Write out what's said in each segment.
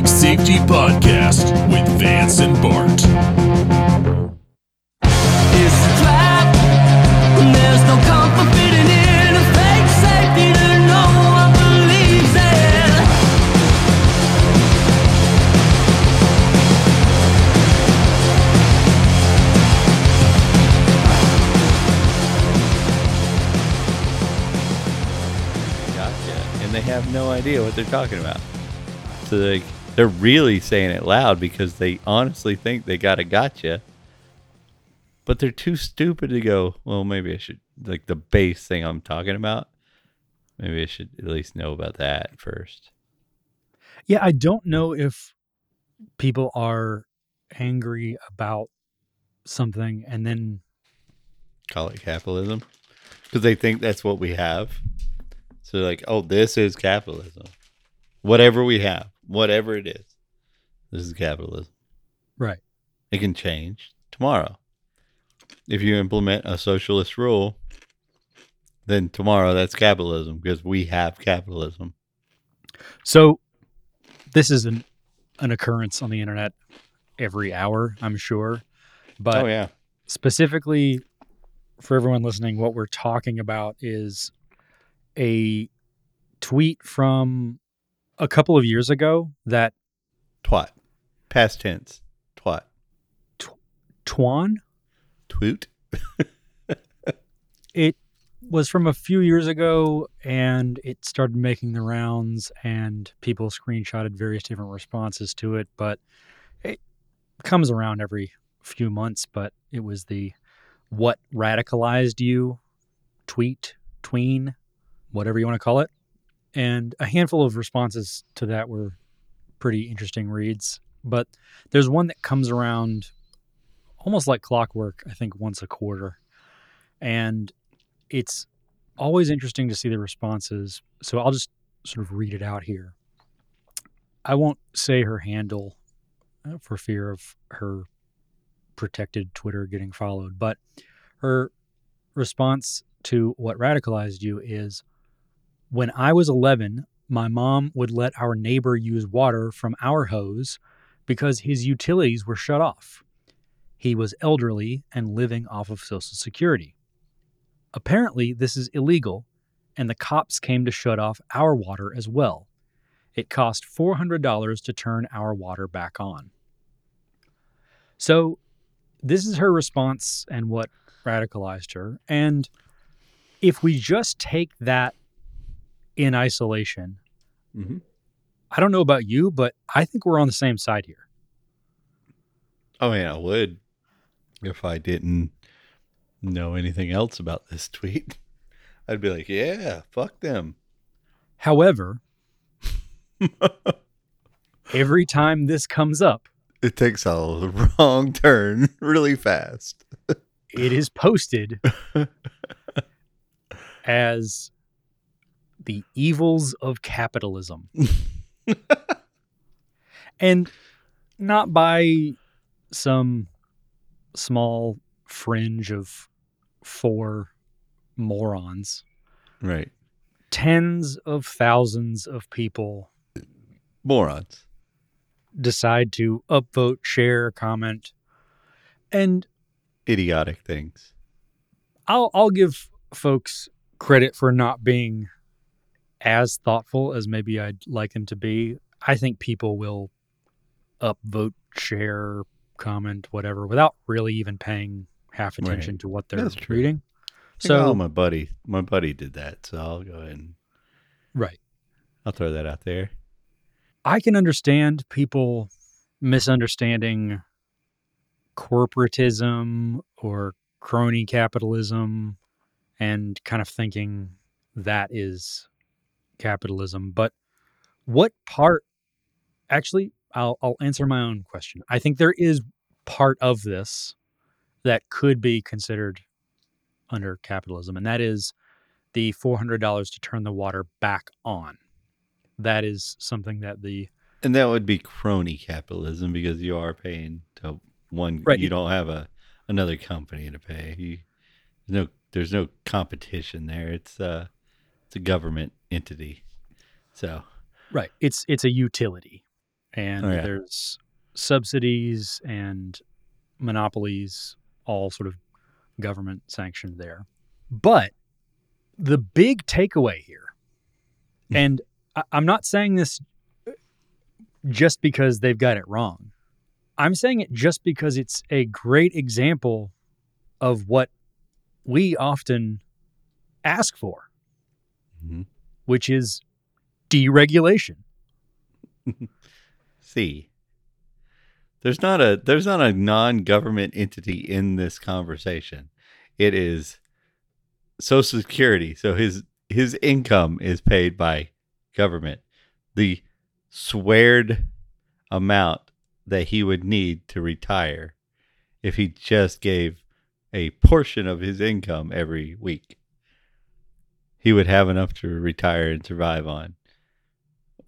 Public Safety Podcast with Vance and Bart. It's. There's no comfort in a fake safety that no one believes in. Gotcha. And they have no idea what they're talking about. So like they're really saying it loud because they honestly think they got a gotcha. But they're too stupid to go, well, maybe I should like the base thing I'm talking about. Maybe I should at least know about that first. Yeah, I don't know if people are angry about something and then Call it capitalism. Because they think that's what we have. So like, oh, this is capitalism. Whatever we have, whatever it is, this is capitalism. right. It can change tomorrow. If you implement a socialist rule, then tomorrow that's capitalism because we have capitalism. So this is an an occurrence on the internet every hour, I'm sure. But oh yeah, specifically for everyone listening, what we're talking about is a tweet from a couple of years ago that twat. Past tense. Twat. Twan Twoot. it was from a few years ago and it started making the rounds and people screenshotted various different responses to it but it comes around every few months but it was the what radicalized you tweet tween whatever you want to call it and a handful of responses to that were pretty interesting reads but there's one that comes around almost like clockwork i think once a quarter and it's always interesting to see the responses. So I'll just sort of read it out here. I won't say her handle uh, for fear of her protected Twitter getting followed, but her response to what radicalized you is when I was 11, my mom would let our neighbor use water from our hose because his utilities were shut off. He was elderly and living off of Social Security. Apparently, this is illegal, and the cops came to shut off our water as well. It cost $400 to turn our water back on. So, this is her response and what radicalized her. And if we just take that in isolation, Mm-hmm. I don't know about you, but I think we're on the same side here. Oh yeah, I would if I didn't know anything else about this tweet. I'd be like, yeah, fuck them. However, every time this comes up, It takes a wrong turn really fast. it is posted as the evils of capitalism. and not by some small fringe of four morons. Right. Tens of thousands of people Morons. decide to upvote, share, comment. And Idiotic things. I'll I'll give folks credit for not being as thoughtful as maybe I'd like them to be. I think people will upvote, share, comment, whatever, without really even paying half Right. attention to what they're That's reading. So So my buddy, my buddy did that. So I'll go ahead and right. I'll throw that out there. I can understand people misunderstanding corporatism or crony capitalism and kind of thinking that is capitalism. But what part, actually, I'll, I'll answer my own question. I think there is part of this that could be considered under capitalism, and that is the $400 to turn the water back on. That is something that the And that would be crony capitalism because you are paying to one. Right. You don't have a another company to pay. You, there's no there's no competition there. It's uh it's a government entity. So Right. It's it's a utility. and Oh, yeah. there's subsidies and monopolies, all sort of government sanctioned there. But the big takeaway here, hmm. and I- I'm not saying this uh, just because they've got it wrong. I'm saying it just because it's a great example of what we often ask for, Mhm. which is deregulation. See, there's not a there's not a non-government entity in this conversation. It is Social Security. So his his income is paid by government. The sweared amount that he would need to retire if he just gave a portion of his income every week. He would have enough to retire and survive on.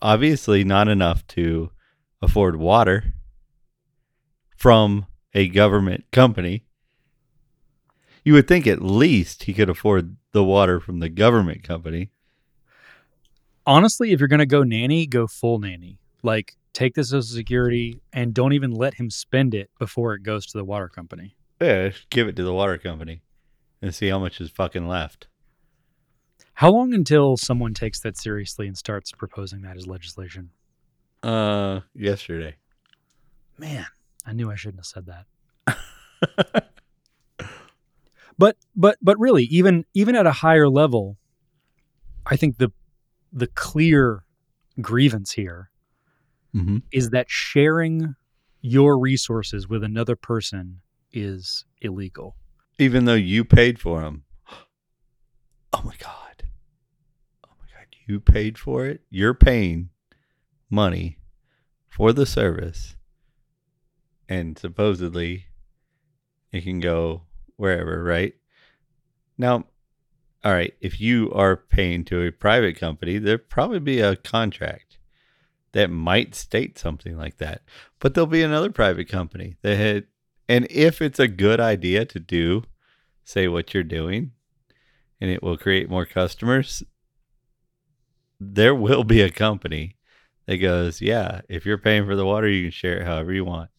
Obviously, not enough to afford water from a government company. You would think at least he could afford the water from the government company. Honestly, if you're going to go nanny, go full nanny. Like, take the Social Security and don't even let him spend it before it goes to the water company. Yeah, give it to the water company and see how much is fucking left. How long until someone takes that seriously and starts proposing that as legislation? Uh, yesterday. Man, I knew I shouldn't have said that. but but but really, even even at a higher level, I think the the clear grievance here Mm-hmm. is that sharing your resources with another person is illegal. Even though you paid for them. Oh my god. You paid for it? You're paying money for the service and supposedly it can go wherever, right? Now, all right, if you are paying to a private company, there'd probably be a contract that might state something like that. But there'll be another private company that had, and if it's a good idea to do, say what you're doing, and it will create more customers, there will be a company that goes, yeah, if you're paying for the water, you can share it however you want,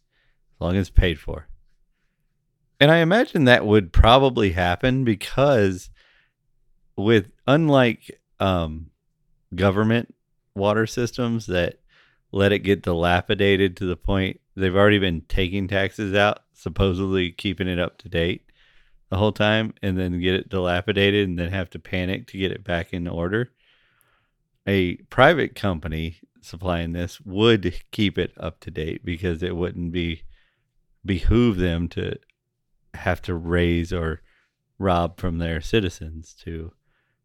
as long as it's paid for. And I imagine that would probably happen because with unlike um, government water systems that let it get dilapidated to the point they've already been taking taxes out, supposedly keeping it up to date the whole time, and then get it dilapidated and then have to panic to get it back in order. A private company supplying this would keep it up to date because it wouldn't be behoove them to have to raise or rob from their citizens to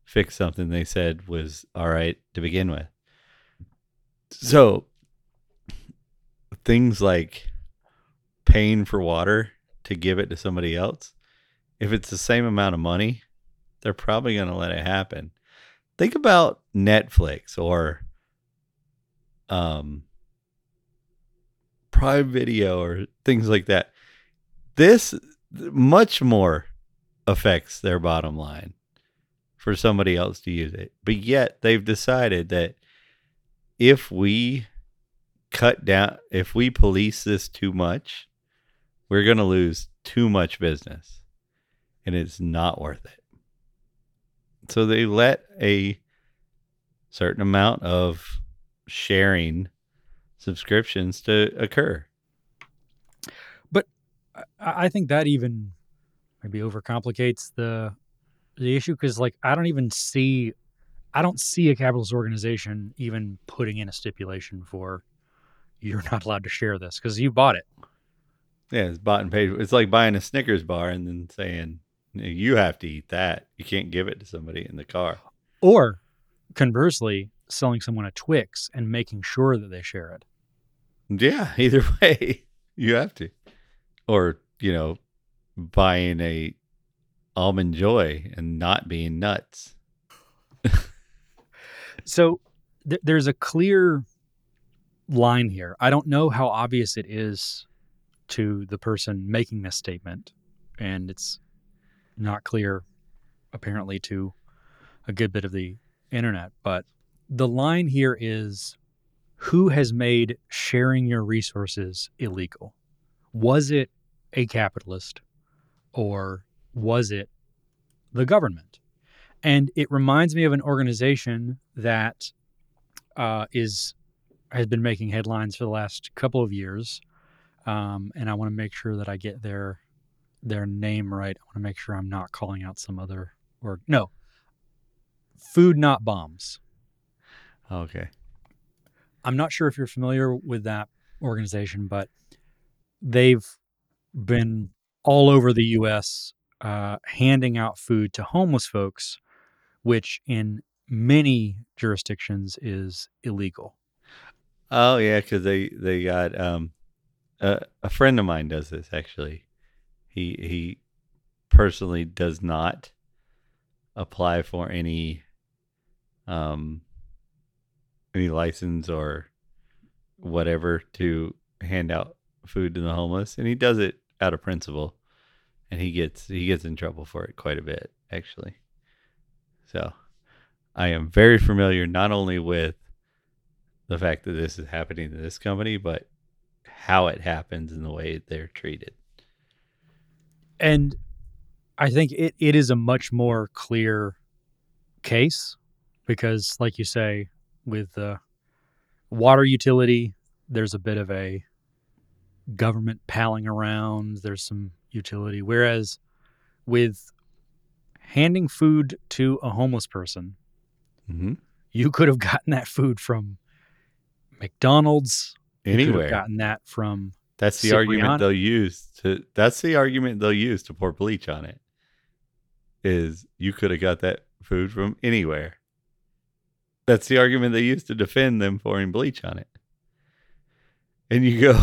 fix something they said was all right to begin with. So things like paying for water to give it to somebody else, if it's the same amount of money, they're probably going to let it happen. Think about Netflix or um Prime Video or things like that. This much more affects their bottom line for somebody else to use it. But yet they've decided that if we cut down, if we police this too much, we're going to lose too much business and it's not worth it. So they let a certain amount of sharing subscriptions to occur. But I think that even maybe overcomplicates the the issue because like I don't even see I don't see a capitalist organization even putting in a stipulation for you're not allowed to share this because you bought it. Yeah, it's bought and paid. It's like buying a Snickers bar and then saying you have to eat that. You can't give it to somebody in the car. Or conversely, selling someone a Twix and making sure that they share it. Yeah, either way, you have to. Or, you know, buying a almond joy and not being nuts. So th- there's a clear line here. I don't know how obvious it is to the person making this statement, and it's not clear apparently to a good bit of the internet. But the line here is who has made sharing your resources illegal? Was it a capitalist or was it the government? And it reminds me of an organization that uh, is has been making headlines for the last couple of years, um, and I want to make sure that I get their their name right. I want to make sure I'm not calling out some other or no. Food not bombs. Okay. I'm not sure if you're familiar with that organization, but they've been all over the U.S. Uh, handing out food to homeless folks, which in many jurisdictions is illegal. Oh yeah, because they they got um, a, a friend of mine does this actually. He he personally does not apply for any um any license or whatever to hand out food to the homeless, and he does it out of principle, and he gets he gets in trouble for it quite a bit actually. So, I am very familiar not only with the fact that this is happening to this company, but how it happens and the way they're treated. And I think it, it is a much more clear case because, like you say, with the water utility, there's a bit of a government palling around, there's some utility. Whereas with handing food to a homeless person, Mm-hmm. you could have gotten that food from McDonald's. You could have Anywhere. gotten that from That's the Cipriano? argument they'll use to. That's the argument they'll use to pour bleach on it. Is you could have got that food from anywhere. That's the argument they use to defend them pouring bleach on it. And you go,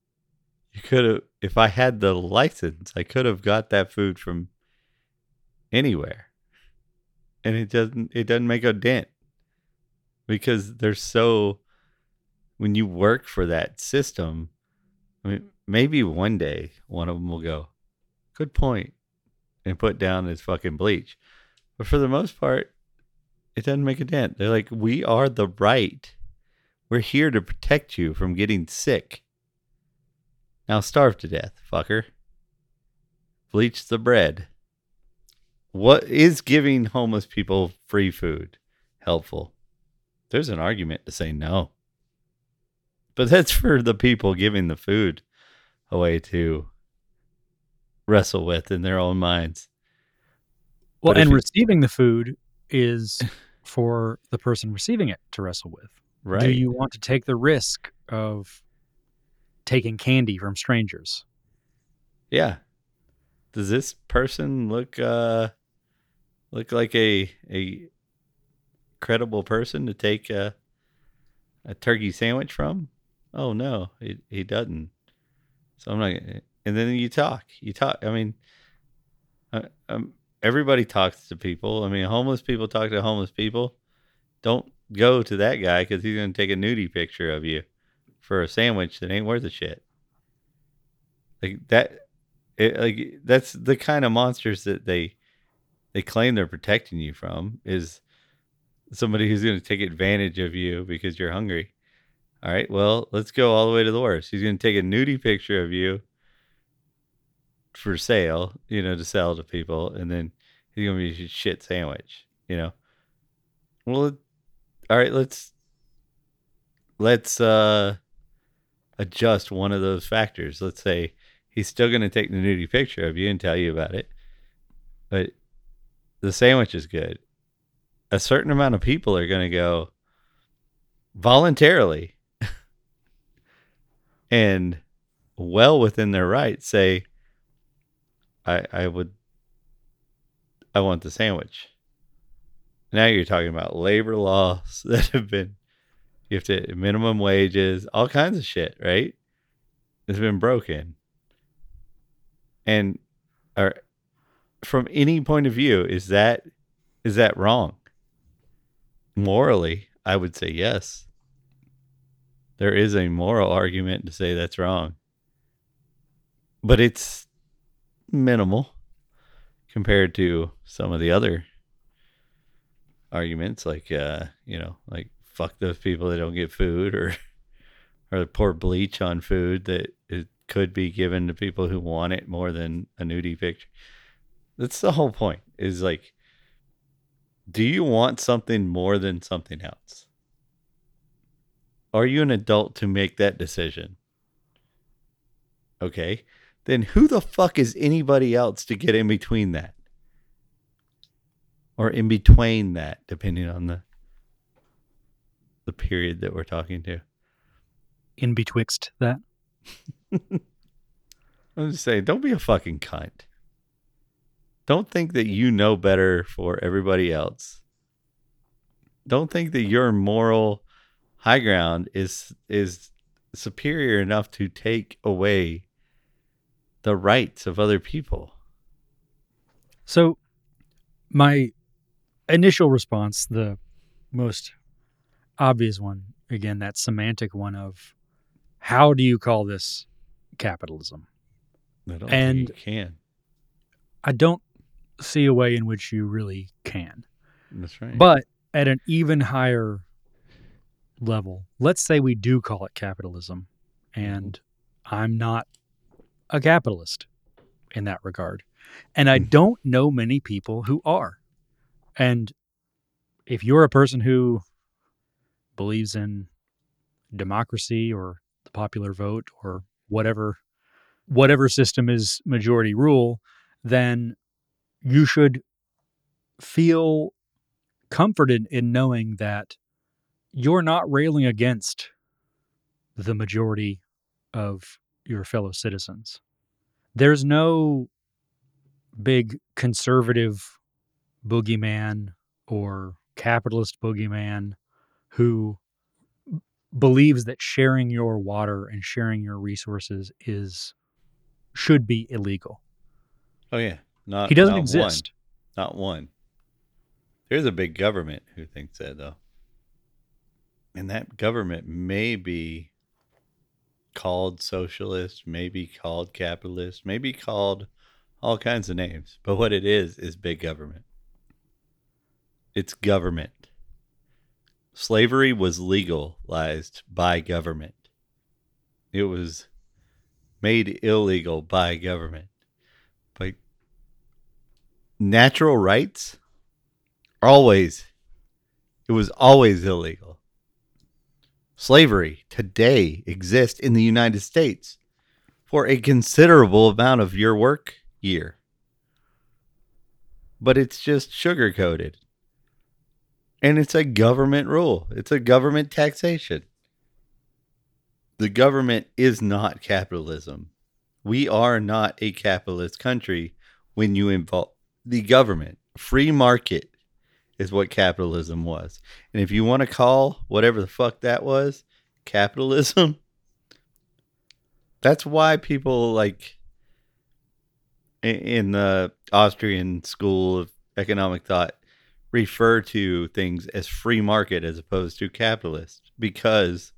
you could have. If I had the license, I could have got that food from anywhere. And it doesn't. It doesn't make a dent because they're so. When you work for that system, I mean, maybe one day one of them will go, good point, and put down his fucking bleach. But for the most part, it doesn't make a dent. They're like, we are the right. We're here to protect you from getting sick. Now starve to death, fucker. Bleach the bread. What is giving homeless people free food helpful? There's an argument to say no. But that's for the people giving the food away to wrestle with in their own minds. Well, and receiving the food is for the person receiving it to wrestle with. Right. Do you want to take the risk of taking candy from strangers? yeah. Does this person look uh look like a a credible person to take a a turkey sandwich from? Oh no, he he doesn't. So I'm not. gonna- And then you talk. You talk. I mean, um, everybody talks to people. I mean, homeless people talk to homeless people. Don't go to that guy because he's gonna take a nudie picture of you for a sandwich that ain't worth a shit. Like that. It, like that's the kind of monsters that they they claim they're protecting you from is somebody who's going to take advantage of you because you're hungry. All right, well, let's go all the way to the worst. He's going to take a nudie picture of you for sale, you know, to sell to people, and then he's going to be a shit sandwich, you know. Well, all right, let's let's uh adjust one of those factors. Let's say he's still going to take the nudie picture of you and tell you about it, but the sandwich is good. A certain amount of people are going to go voluntarily and well within their right say I I would I want the sandwich. Now you're talking about labor laws that have been you have to minimum wages, all kinds of shit, right? It's been broken. And or from any point of view, is that is that wrong? Morally, I would say yes. There is a moral argument to say that's wrong. But it's minimal compared to some of the other arguments like uh, you know, like fuck those people that don't get food or or pour bleach on food that it could be given to people who want it more than a nudie picture. That's the whole point. Is like do you want something more than something else? Are you an adult to make that decision? Okay. Then who the fuck is anybody else to get in between that? Or in between that, depending on the the period that we're talking to. In betwixt that. I'm just saying, don't be a fucking cunt. Don't think that you know better for everybody else. Don't think that your moral high ground is is superior enough to take away the rights of other people. So, my initial response, the most obvious one, again, that semantic one of how do you call this capitalism? I don't And- think you can. I don't see a way in which you really can. That's right. But at an even higher level, let's say we do call it capitalism, and I'm not a capitalist in that regard. And I Hmm. don't know many people who are. And if you're a person who believes in democracy or the popular vote or whatever whatever system is majority rule, then you should feel comforted in knowing that you're not railing against the majority of your fellow citizens. There's no big conservative boogeyman or capitalist boogeyman who believes that sharing your water and sharing your resources is should be illegal. oh yeah. Not He doesn't not exist. One. Not one. There's a big government who thinks that though. And that government may be called socialist, may be called capitalist, may be called all kinds of names. But what it is is big government. It's government. Slavery was legalized by government. It was made illegal by government. But natural rights always it was always illegal. Slavery today exists in the United States for a considerable amount of your work year. But it's just sugar coated. And it's a government rule. It's a government taxation. The government is not capitalism. We are not a capitalist country when you involve the government. Free market is what capitalism was. And if you want to call whatever the fuck that was capitalism, that's why people like in the Austrian school of economic thought refer to things as free market as opposed to capitalist because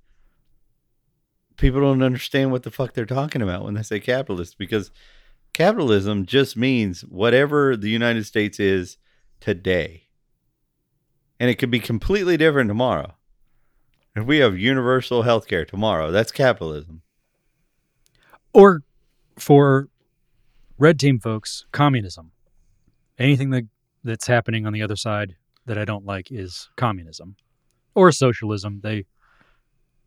people don't understand what the fuck they're talking about when they say capitalist because capitalism just means whatever the United States is today. And it could be completely different tomorrow. If we have universal health care tomorrow, that's capitalism. Or for red team folks, communism. Anything that that's happening on the other side that I don't like is communism or socialism. They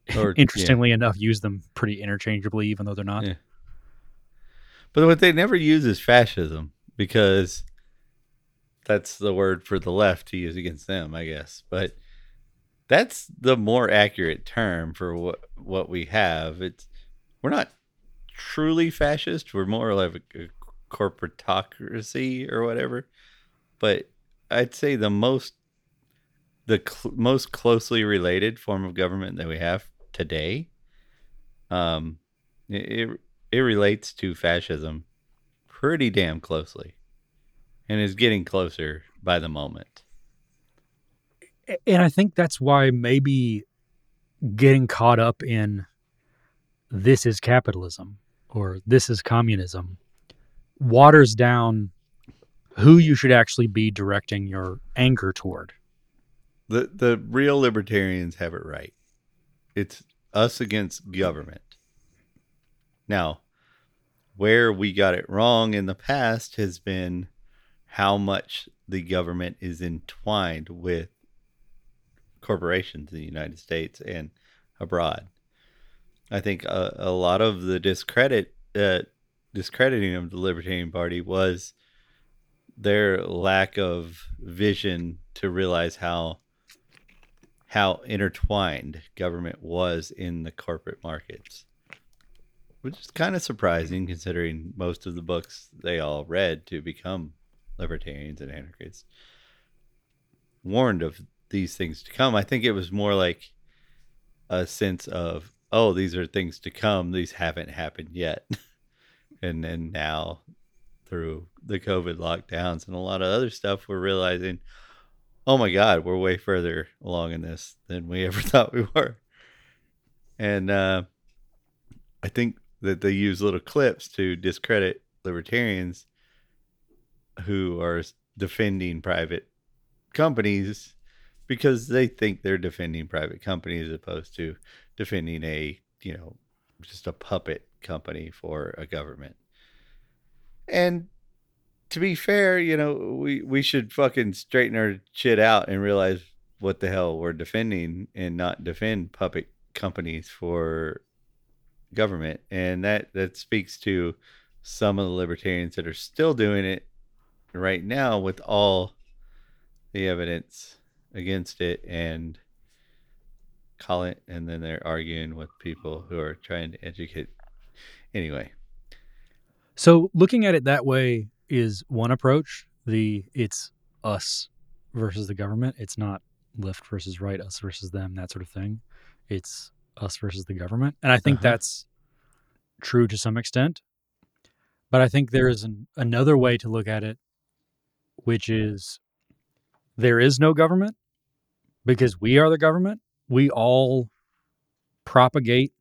Or- interestingly enough use them pretty interchangeably even though they're not. Yeah. But what they never use is fascism because that's the word for the left to use against them, I guess. But that's the more accurate term for what what we have. It's we're not truly fascist. We're more like a, a corporatocracy or whatever. But I'd say the most the cl- most closely related form of government that we have today um it, it it relates to fascism pretty damn closely and is getting closer by the moment. And I think that's why maybe getting caught up in this is capitalism or this is communism waters down who you should actually be directing your anger toward. the the real libertarians have it right. It's us against government. Now, where we got it wrong in the past has been how much the government is entwined with corporations in the United States and abroad. I think a, a lot of the discredit uh, discrediting of the Libertarian Party was their lack of vision to realize how how intertwined government was in the corporate markets which is kind of surprising considering most of the books they all read to become libertarians and anarchists warned of these things to come. I think it was more like a sense of oh these are things to come. These haven't happened yet. And then now through the covid lockdowns and a lot of other stuff we're realizing oh my god we're way further along in this than we ever thought we were. And uh, i think that they use little clips to discredit libertarians who are defending private companies because they think they're defending private companies as opposed to defending a you know just a puppet company for a government. And to be fair you know we we should fucking straighten our shit out and realize what the hell we're defending and not defend puppet companies for government. And that that speaks to some of the libertarians that are still doing it right now with all the evidence against it and call it and then they're arguing with people who are trying to educate anyway So looking at it that way is one approach. The it's us versus the government. It's not left versus right, us versus them, that sort of thing. It's us versus the government. And I think Uh-huh. that's true to some extent. But I think there is an, another way to look at it, which is there is no government because we are the government. We all propagate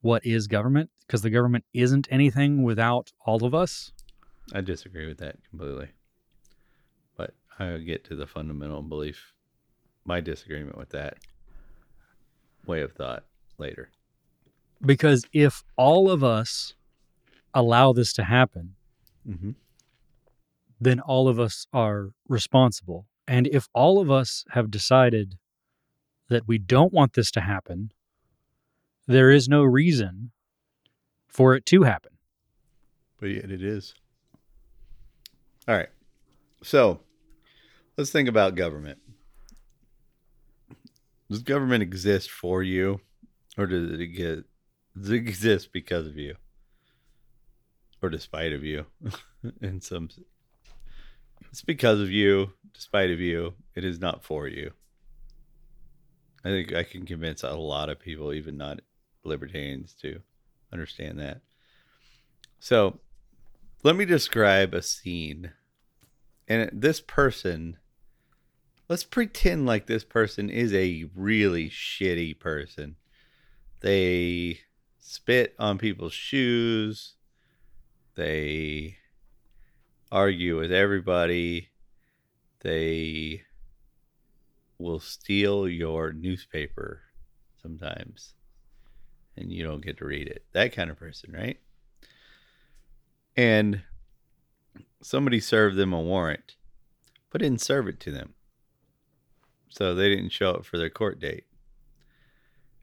what is government because the government isn't anything without all of us. i disagree with that completely but i'll get to the fundamental belief my disagreement with that way of thought later Because if all of us allow this to happen, mm-hmm. Then all of us are responsible. And if all of us have decided that we don't want this to happen, there is no reason for it to happen. but yet it is. All right. So let's think about government. Does government exist for you or does it get does it exist because of you? Or despite of you in some it's because of you, despite of you. It is not for you. I think I can convince a lot of people, even not libertarians, to understand that. So let me describe a scene. And this person, let's pretend like this person is a really shitty person. They spit on people's shoes. They argue with everybody. They will steal your newspaper sometimes. And you don't get to read it. That kind of person, right? and somebody served them a warrant, but didn't serve it to them. So they didn't show up for their court date.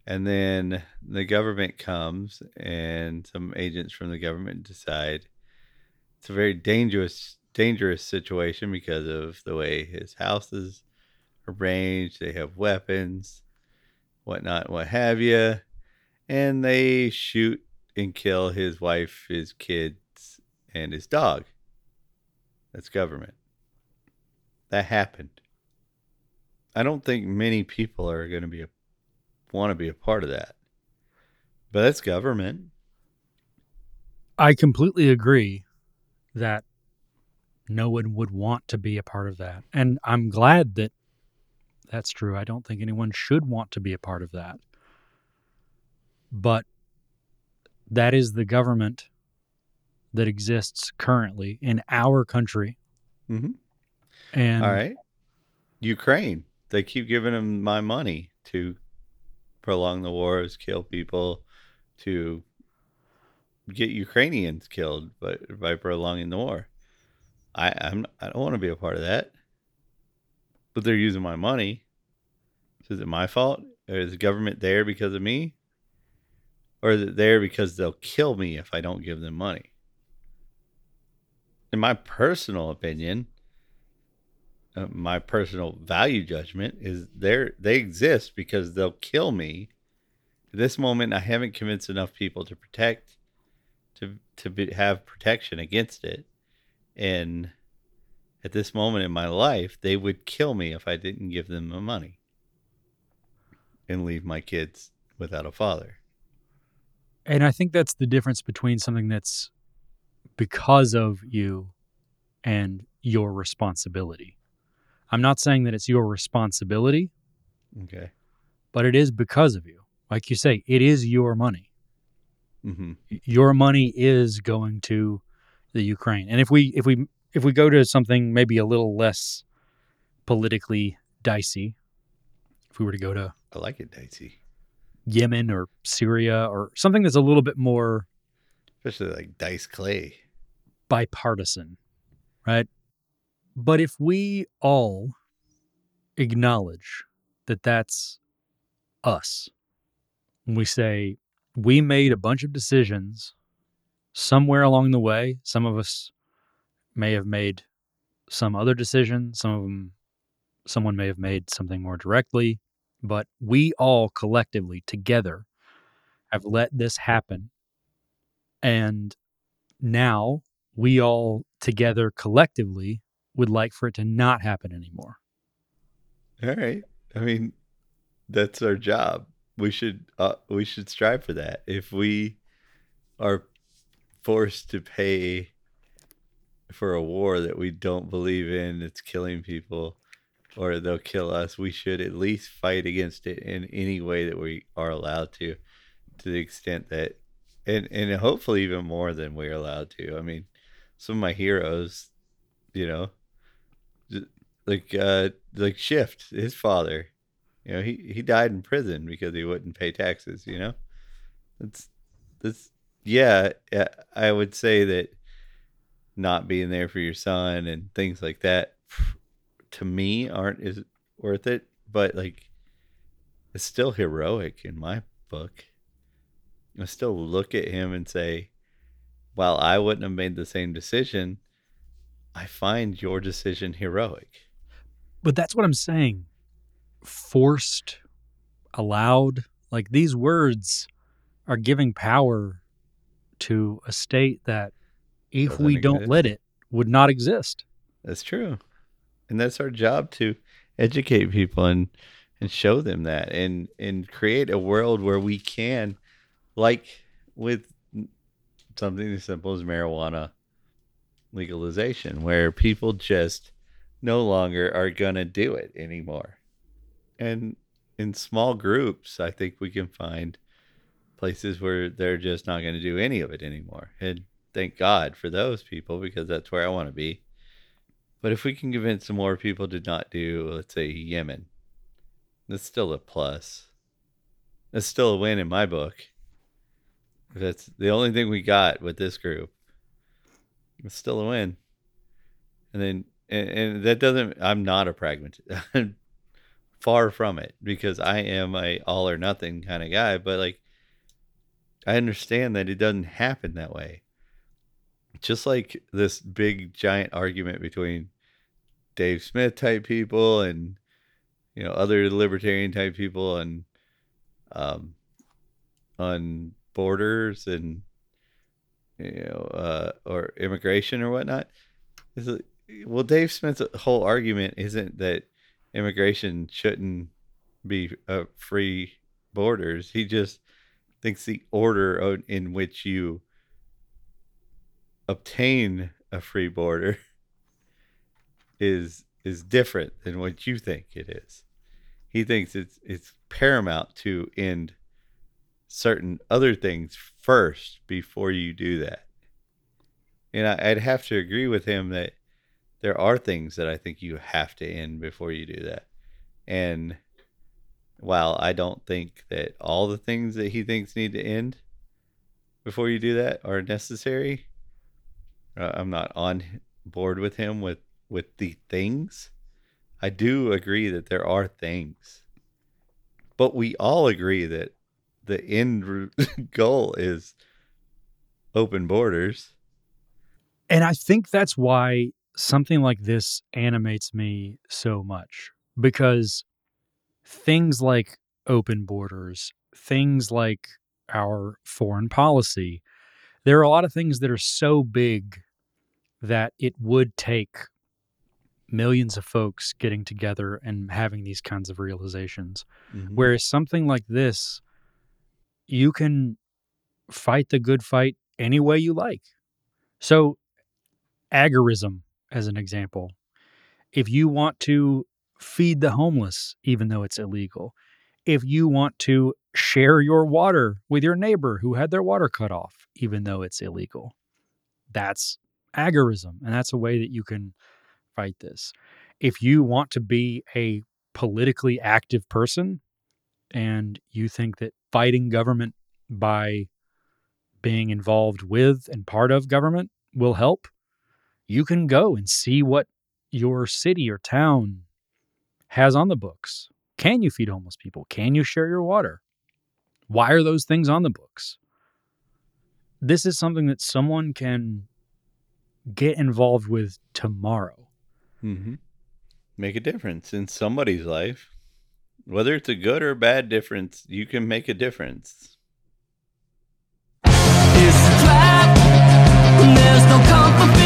And then the government comes, and some agents from the government decide it's a very dangerous, dangerous situation because of the way his house is arranged. They have weapons, whatnot, what have you, and they shoot and kill his wife, his kids, and his dog. That's government. That happened. I don't think many people are going to be a, want to be a part of that. But that's government. I completely agree that no one would want to be a part of that. And I'm glad that that's true. I don't think anyone should want to be a part of that. But that is the government that exists currently in our country. Mhm. And All right. Ukraine. they keep giving them my money to prolong the wars, kill people, to get Ukrainians killed by, by prolonging the war. I I'm I don't want to be a part of that. But they're using my money. So is it my fault? Or is the government there because of me? Or is it there because they'll kill me if I don't give them money? In my personal opinion, uh, my personal value judgment is they they exist because they'll kill me. At this moment, I haven't convinced enough people to protect, to to be, have protection against it, and at this moment in my life, they would kill me if I didn't give them the money and leave my kids without a father. And I think that's the difference between something that's because of you and your responsibility. I'm not saying that it's your responsibility, Okay. but it is because of you. Like you say, it is your money. Mm-hmm. Your money is going to the Ukraine. And if we if we if we go to something maybe a little less politically dicey, if we were to go to I like it, Dicey. Yemen or Syria or something that's a little bit more Especially like Dice Clay. bipartisan, right? But if we all acknowledge that that's us, when we say we made a bunch of decisions somewhere along the way, some of us may have made some other decision, some of them, someone may have made something more directly, but we all collectively together have let this happen. And now we all together collectively would like for it to not happen anymore. All right. I mean, that's our job. We should uh, we should strive for that. If we are forced to pay for a war that we don't believe in, it's killing people, or they'll kill us, we should at least fight against it in any way that we are allowed to, to the extent that, and and hopefully even more than we're allowed to. I mean, some of my heroes, you know, like uh like Schiff, his father, you know, he he died in prison because he wouldn't pay taxes. You know, that's that's yeah. I would say that not being there for your son and things like that to me aren't is worth it but like it's still heroic in my book i still look at him and say while i wouldn't have made the same decision i find your decision heroic But that's what I'm saying. Forced, allowed, like these words are giving power to a state that if Doesn't we don't exist. let it would not exist. That's true. And that's our job to educate people and and show them that and and create a world where we can like with something as simple as marijuana legalization where people just no longer are going to do it anymore. And in small groups, I think we can find places where they're just not going to do any of it anymore. And thank God for those people because that's where I want to be. But if we can convince some more people to not do, let's say, Yemen, that's still a plus. That's still a win in my book. That's the only thing we got with this group. It's still a win. And then, and, and that doesn't, I'm not a pragmatist. Far from it because I am a all or nothing kind of guy. But like, I understand that it doesn't happen that way just like this big giant argument between Dave Smith type people and you know other libertarian type people and um on borders and you know uh or immigration or whatnot is it, well Dave Smith's whole argument isn't that immigration shouldn't be uh, free borders he just thinks the order in which you obtain a free border is is different than what you think it is. He thinks it's it's paramount to end certain other things first before you do that. And I, I'd have to agree with him that there are things that I think you have to end before you do that. And while I don't think that all the things that he thinks need to end before you do that are necessary, uh, I'm not on board with him with with the things. I do agree that there are things, but we all agree that the end goal is open borders. And I think that's why something like this animates me so much because things like open borders, things like our foreign policy, there are a lot of things that are so big that it would take millions of folks getting together and having these kinds of realizations. Mm-hmm. Whereas something like this, you can fight the good fight any way you like. So, agorism, as an example, if you want to feed the homeless, even though it's illegal, if you want to share your water with your neighbor who had their water cut off, even though it's illegal, that's agorism. And that's a way that you can fight this. If you want to be a politically active person and you think that fighting government by being involved with and part of government will help, you can go and see what your city or town has on the books. Can you feed homeless people? Can you share your water? Why are those things on the books? This is something that someone can get involved with tomorrow. Mm-hmm. Make a difference in somebody's life. Whether it's a good or bad difference, you can make a difference. It's a trap. There's no comfort